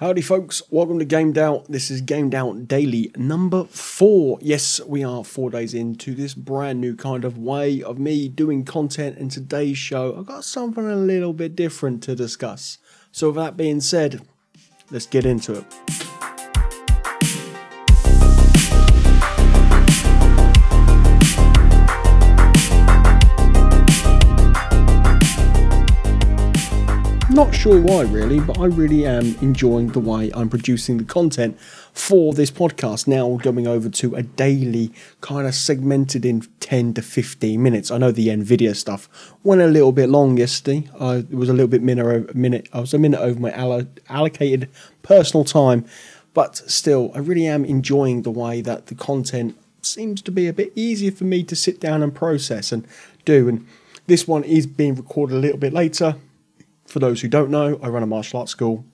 Howdy, folks. Welcome to Gamed Out. This is Gamed Out Daily number four. Yes, we are four days into this brand new kind of way of me doing content. In today's show, I've got something a little bit different to discuss. So, with that being said, let's get into it. Not sure why, really, but I really am enjoying the way I'm producing the content for this podcast. Now going over to a daily kind of segmented in 10 to 15 minutes. I know the NVIDIA stuff went a little bit long yesterday. I it was a little bit minute, minute. I was a minute over my allo- allocated personal time, but still, I really am enjoying the way that the content seems to be a bit easier for me to sit down and process and do. And this one is being recorded a little bit later for those who don't know, I run a martial arts school.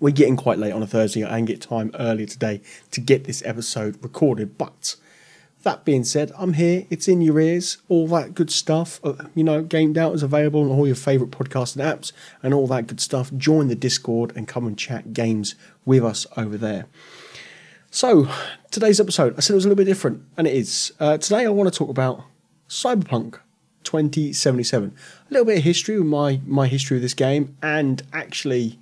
We're getting quite late on a Thursday and get time earlier today to get this episode recorded. But that being said, I'm here. It's in your ears. All that good stuff. Uh, you know, Gamed Out is available on all your favourite podcasting apps and all that good stuff. Join the Discord and come and chat games with us over there. So, today's episode, I said it was a little bit different, and it is. Uh, today, I want to talk about Cyberpunk 2077. A little bit of history with my, my history of this game, and actually,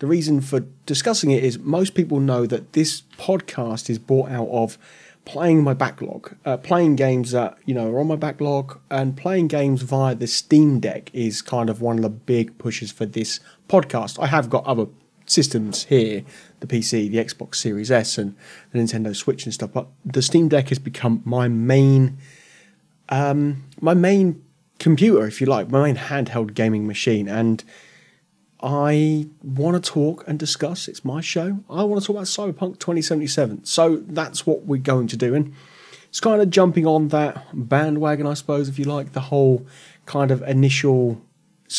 the reason for discussing it is most people know that this podcast is brought out of playing my backlog, uh, playing games that you know are on my backlog, and playing games via the Steam Deck is kind of one of the big pushes for this podcast. I have got other systems here, the PC, the Xbox Series S, and the Nintendo Switch and stuff, but the Steam Deck has become my main um, my main computer, if you like, my main handheld gaming machine. And I want to talk and discuss. It's my show. I want to talk about Cyberpunk 2077. So that's what we're going to do. And it's kind of jumping on that bandwagon, I suppose, if you like, the whole kind of initial.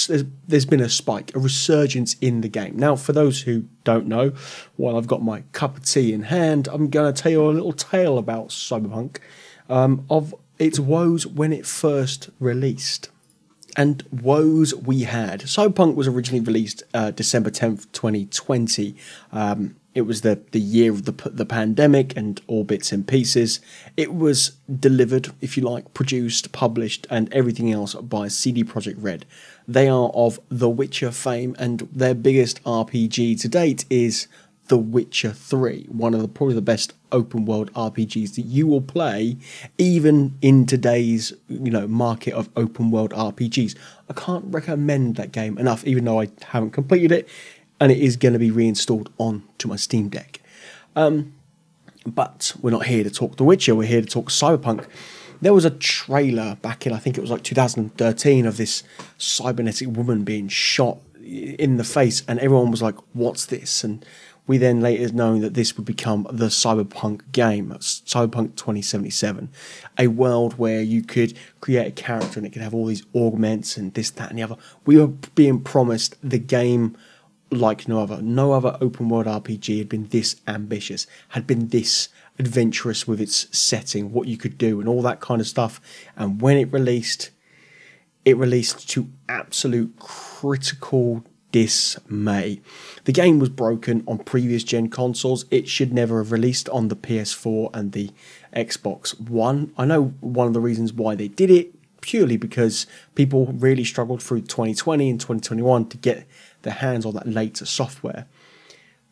There's, been a spike, a resurgence in the game. Now, for those who don't know, while I've got my cup of tea in hand, I'm going to tell you a little tale about Cyberpunk um, of its woes when it first released. And woes we had. Cyberpunk was originally released uh, December 10th, 2020. Um, it was the, the year of the, the pandemic and all bits and pieces. It was delivered, if you like, produced, published, and everything else by CD Projekt Red. They are of The Witcher fame, and their biggest RPG to date is the Witcher 3, one of the probably the best open world RPGs that you will play even in today's, you know, market of open world RPGs. I can't recommend that game enough even though I haven't completed it and it is going to be reinstalled onto my Steam Deck. Um, but we're not here to talk The Witcher, we're here to talk Cyberpunk. There was a trailer back in I think it was like 2013 of this cybernetic woman being shot in the face and everyone was like what's this and we then later known that this would become the cyberpunk game, Cyberpunk 2077, a world where you could create a character and it could have all these augments and this, that, and the other. We were being promised the game like no other. No other open world RPG had been this ambitious, had been this adventurous with its setting, what you could do, and all that kind of stuff. And when it released, it released to absolute critical dismay. The game was broken on previous gen consoles. It should never have released on the PS4 and the Xbox One. I know one of the reasons why they did it purely because people really struggled through 2020 and 2021 to get their hands on that later software.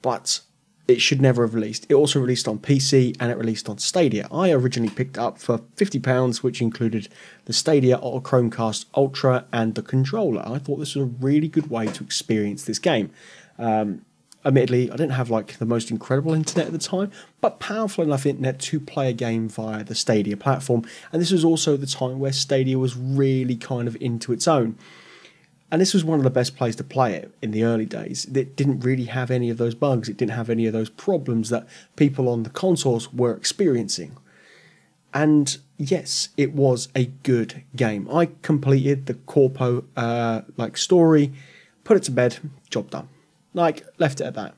But it should never have released. It also released on PC and it released on Stadia. I originally picked up for £50, which included the Stadia or Chromecast Ultra and the controller. I thought this was a really good way to experience this game. Um, admittedly, I didn't have like the most incredible internet at the time, but powerful enough internet to play a game via the Stadia platform. And this was also the time where Stadia was really kind of into its own. And this was one of the best places to play it in the early days. It didn't really have any of those bugs. It didn't have any of those problems that people on the consoles were experiencing. And yes, it was a good game. I completed the Corpo uh, like story, put it to bed, job done. Like left it at that.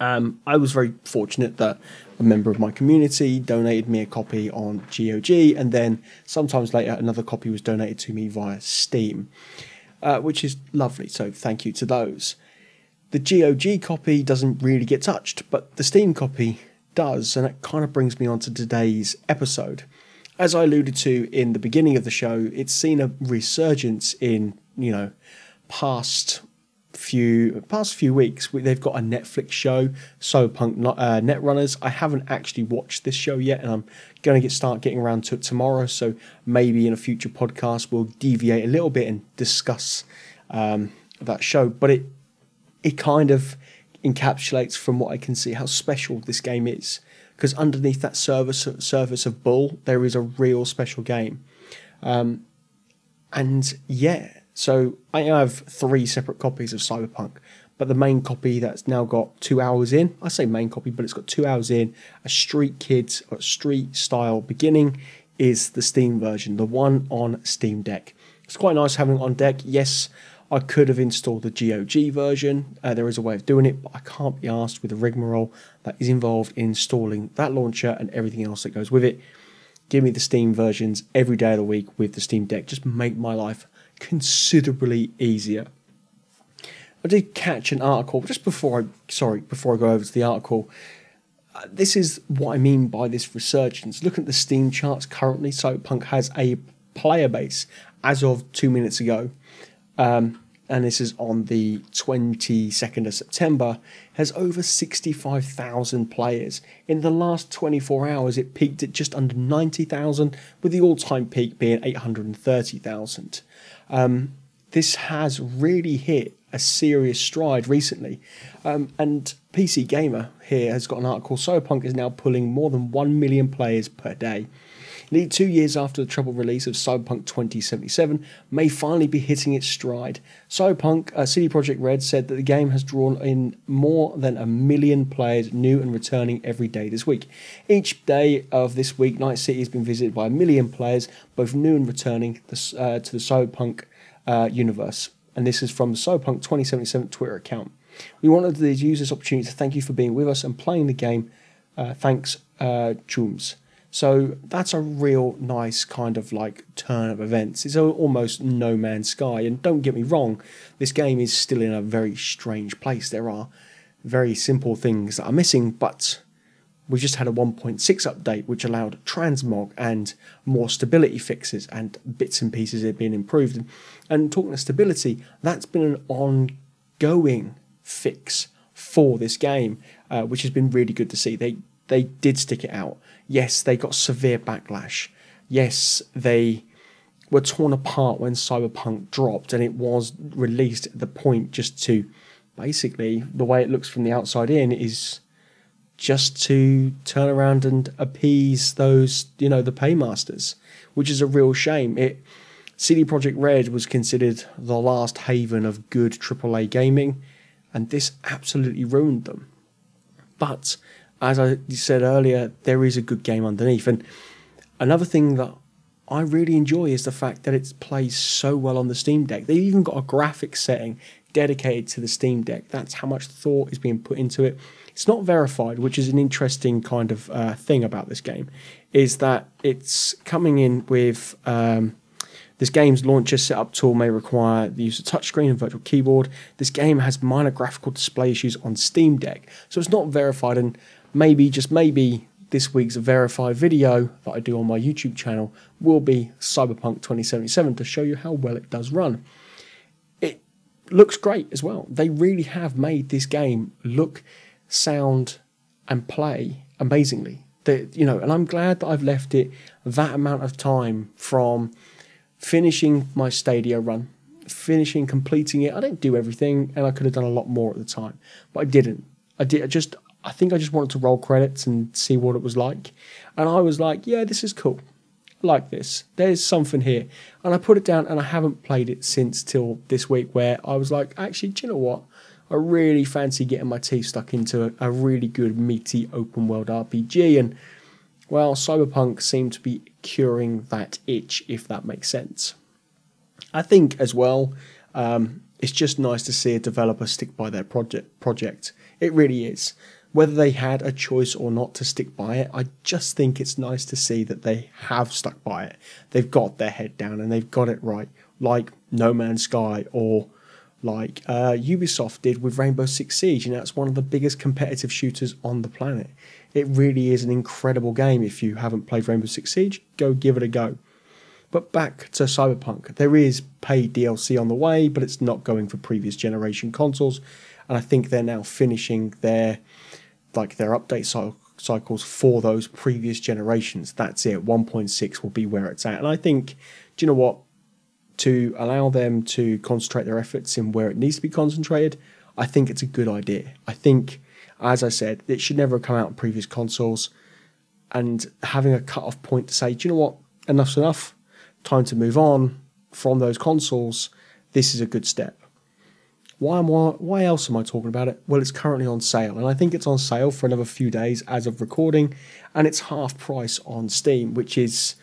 Um, I was very fortunate that a member of my community donated me a copy on GOG, and then sometimes later another copy was donated to me via Steam uh, which is lovely. So thank you to those. The GOG copy doesn't really get touched, but the Steam copy does, and that kind of brings me on to today's episode. As I alluded to in the beginning of the show, it's seen a resurgence in, you know, past few past few weeks. They've got a Netflix show, So Punk uh, Netrunners. I haven't actually watched this show yet, and I'm going to get start getting around to it tomorrow. So maybe in a future podcast we'll deviate a little bit and discuss um, that show. But it it kind of encapsulates from what I can see how special this game is. Because underneath that service surface of bull, there is a real special game. Um, and yeah, so I have three separate copies of Cyberpunk, but the main copy that's now got two hours in, I say main copy, but it's got two hours in, a Street Kids Street style beginning is the Steam version, the one on Steam Deck. It's quite nice having it on deck. Yes, I could have installed the GOG version. Uh, there is a way of doing it, but I can't be asked with the rigmarole that is involved in installing that launcher and everything else that goes with it. Give me the Steam versions every day of the week with the Steam Deck. Just make my life considerably easier. I did catch an article just before I sorry before I go over to the article. Uh, this is what I mean by this resurgence. Looking at the Steam charts currently, Cyberpunk has a player base as of two minutes ago, um, and this is on the 22nd of September, has over 65,000 players. In the last 24 hours, it peaked at just under 90,000, with the all time peak being 830,000. Um, this has really hit a serious stride recently. Um, and PC Gamer here has got an article Cyberpunk is now pulling more than 1 million players per day. Nearly two years after the troubled release of Cyberpunk 2077 may finally be hitting its stride. Cyberpunk, uh, CD Projekt Red said that the game has drawn in more than a million players new and returning every day this week. Each day of this week, Night City has been visited by a million players, both new and returning uh, to the Cyberpunk uh, universe. And this is from the Cyberpunk 2077 Twitter account. We wanted to use this opportunity to thank you for being with us and playing the game. Uh, thanks, uh, Chooms. So that's a real nice kind of like turn of events. It's almost no man's sky. And don't get me wrong, this game is still in a very strange place. There are very simple things that are missing, but we just had a 1.6 update which allowed transmog and more stability fixes and bits and pieces have been improved. And talking of stability, that's been an ongoing fix for this game, uh, which has been really good to see. They they did stick it out. Yes, they got severe backlash. Yes, they were torn apart when Cyberpunk dropped and it was released at the point just to basically the way it looks from the outside in is just to turn around and appease those, you know, the paymasters, which is a real shame. It CD Projekt Red was considered the last haven of good AAA gaming, and this absolutely ruined them. But as I said earlier, there is a good game underneath. And another thing that I really enjoy is the fact that it plays so well on the Steam Deck. They've even got a graphics setting dedicated to the Steam Deck. That's how much thought is being put into it. It's not verified, which is an interesting kind of uh, thing about this game, is that it's coming in with um, this game's launcher setup tool may require the use of touchscreen and virtual keyboard. This game has minor graphical display issues on Steam Deck, so it's not verified and maybe, just maybe, this week's verified video that I do on my YouTube channel will be Cyberpunk 2077 to show you how well it does run. It looks great as well. They really have made this game look, sound, and play amazingly. They, you know, and I'm glad that I've left it that amount of time from finishing my Stadia run, finishing, completing it. I didn't do everything, and I could have done a lot more at the time, but I didn't. I did. I just I think I just wanted to roll credits and see what it was like. And I was like, yeah, this is cool. I like this. There's something here. And I put it down and I haven't played it since till this week where I was like, actually, do you know what? I really fancy getting my teeth stuck into a, a really good, meaty open world RPG. And well, Cyberpunk seemed to be curing that itch, if that makes sense. I think as well, um, it's just nice to see a developer stick by their project. Project, it really is whether they had a choice or not to stick by it, I just think it's nice to see that they have stuck by it. They've got their head down and they've got it right, like No Man's Sky or like uh, Ubisoft did with Rainbow Six Siege. You know, it's one of the biggest competitive shooters on the planet. It really is an incredible game. If you haven't played Rainbow Six Siege, go give it a go. But back to Cyberpunk, there is paid DLC on the way, but it's not going for previous generation consoles, and I think they're now finishing their like their update cycles for those previous generations. That's it. 1.6 will be where it's at, and I think, do you know what? To allow them to concentrate their efforts in where it needs to be concentrated, I think it's a good idea. I think, as I said, it should never have come out on previous consoles, and having a cut-off point to say, do you know what? Enough's enough time to move on from those consoles, this is a good step. Why am I, why else am I talking about it? Well, it's currently on sale, and I think it's on sale for another few days as of recording, and it's half price on Steam, which is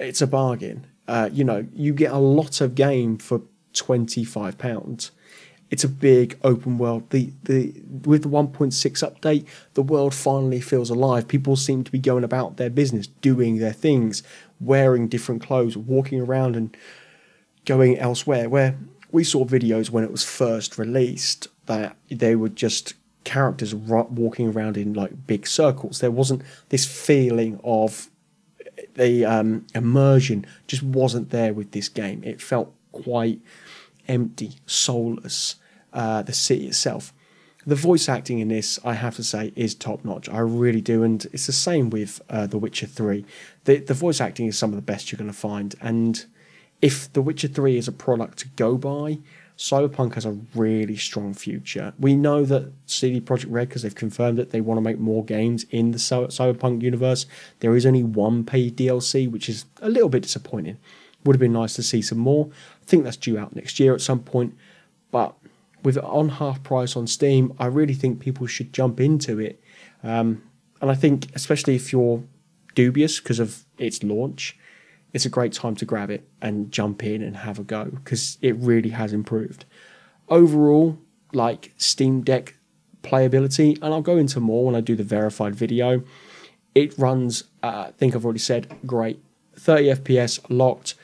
it's a bargain. Uh, you know, you get a lot of game for twenty five pounds. It's a big open world. The the with the 1.6 update, the world finally feels alive. People seem to be going about their business, doing their things, wearing different clothes, walking around and going elsewhere. Where we saw videos when it was first released that they were just characters walking around in like big circles. There wasn't this feeling of the um, immersion just wasn't there with this game. It felt quite empty, soulless. Uh, the city itself. The voice acting in this, I have to say, is top notch. I really do, and it's the same with uh, The Witcher Three. The the voice acting is some of the best you're going to find, and if The Witcher Three is a product to go by, Cyberpunk has a really strong future. We know that CD Projekt Red, because they've confirmed that they want to make more games in the Cyberpunk universe. There is only one paid DLC, which is a little bit disappointing. Would have been nice to see some more. I think that's due out next year at some point. But with it on half price on Steam, I really think people should jump into it. Um, and I think, especially if you're dubious because of its launch, it's a great time to grab it and jump in and have a go because it really has improved. Overall, like Steam Deck playability, and I'll go into more when I do the verified video. It runs, uh, I think I've already said, great. 30 FPS locked,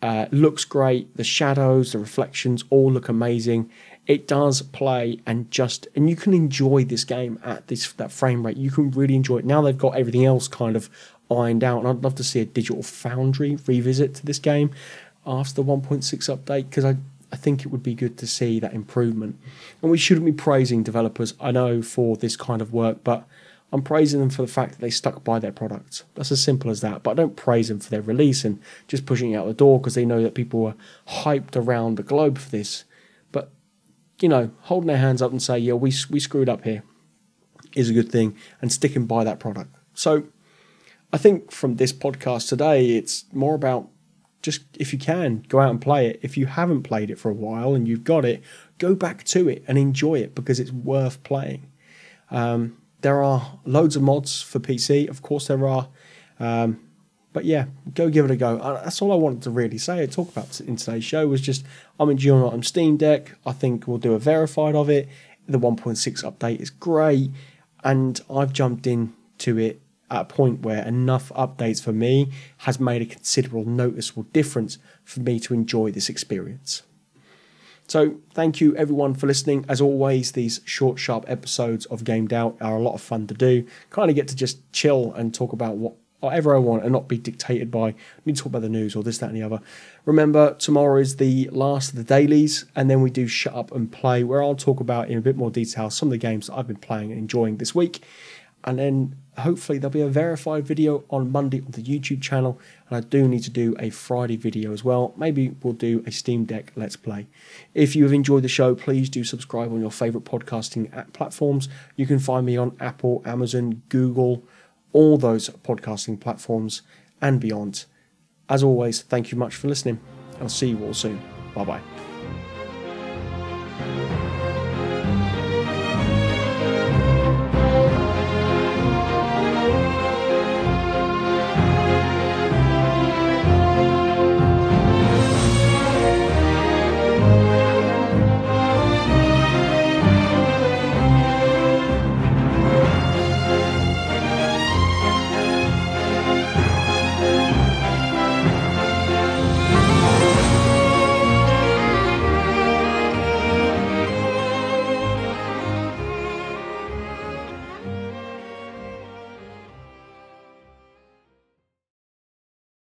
uh, looks great. The shadows, the reflections all look amazing it does play and just and you can enjoy this game at this that frame rate. You can really enjoy it. Now they've got everything else kind of ironed out, and I'd love to see a digital foundry revisit to this game after the 1.6 update because I I think it would be good to see that improvement. And we shouldn't be praising developers, I know, for this kind of work, but I'm praising them for the fact that they stuck by their product. That's as simple as that. But I don't praise them for their release and just pushing it out the door because they know that people were hyped around the globe for this But, you know, holding their hands up and say, yeah, we, we screwed up here is a good thing and sticking by that product. So I think from this podcast today, it's more about just if you can, go out and play it. If you haven't played it for a while and you've got it, go back to it and enjoy it because it's worth playing. Um, there are loads of mods for PC, of course, there are. Um, but yeah, go give it a go. That's all I wanted to really say. Talk about in today's show was just I'm enjoying it on Steam Deck. I think we'll do a verified of it. The 1.6 update is great, and I've jumped in to it at a point where enough updates for me has made a considerable noticeable difference for me to enjoy this experience. So, thank you everyone for listening. As always, these short, sharp episodes of Gamed Out are a lot of fun to do. Kind of get to just chill and talk about what whatever I want and not be dictated by, I need to talk about the news or this, that, and the other. Remember, tomorrow is the last of the dailies, and then we do Shut Up and Play, where I'll talk about in a bit more detail some of the games that I've been playing and enjoying this week. And then hopefully there'll be a verified video on Monday on the YouTube channel. And I do need to do a Friday video as well. Maybe we'll do a Steam Deck Let's Play. If you have enjoyed the show, please do subscribe on your favorite podcasting app platforms. You can find me on Apple, Amazon, Google, all those podcasting platforms and beyond. As always, thank you much for listening. I'll see you all soon. Bye bye.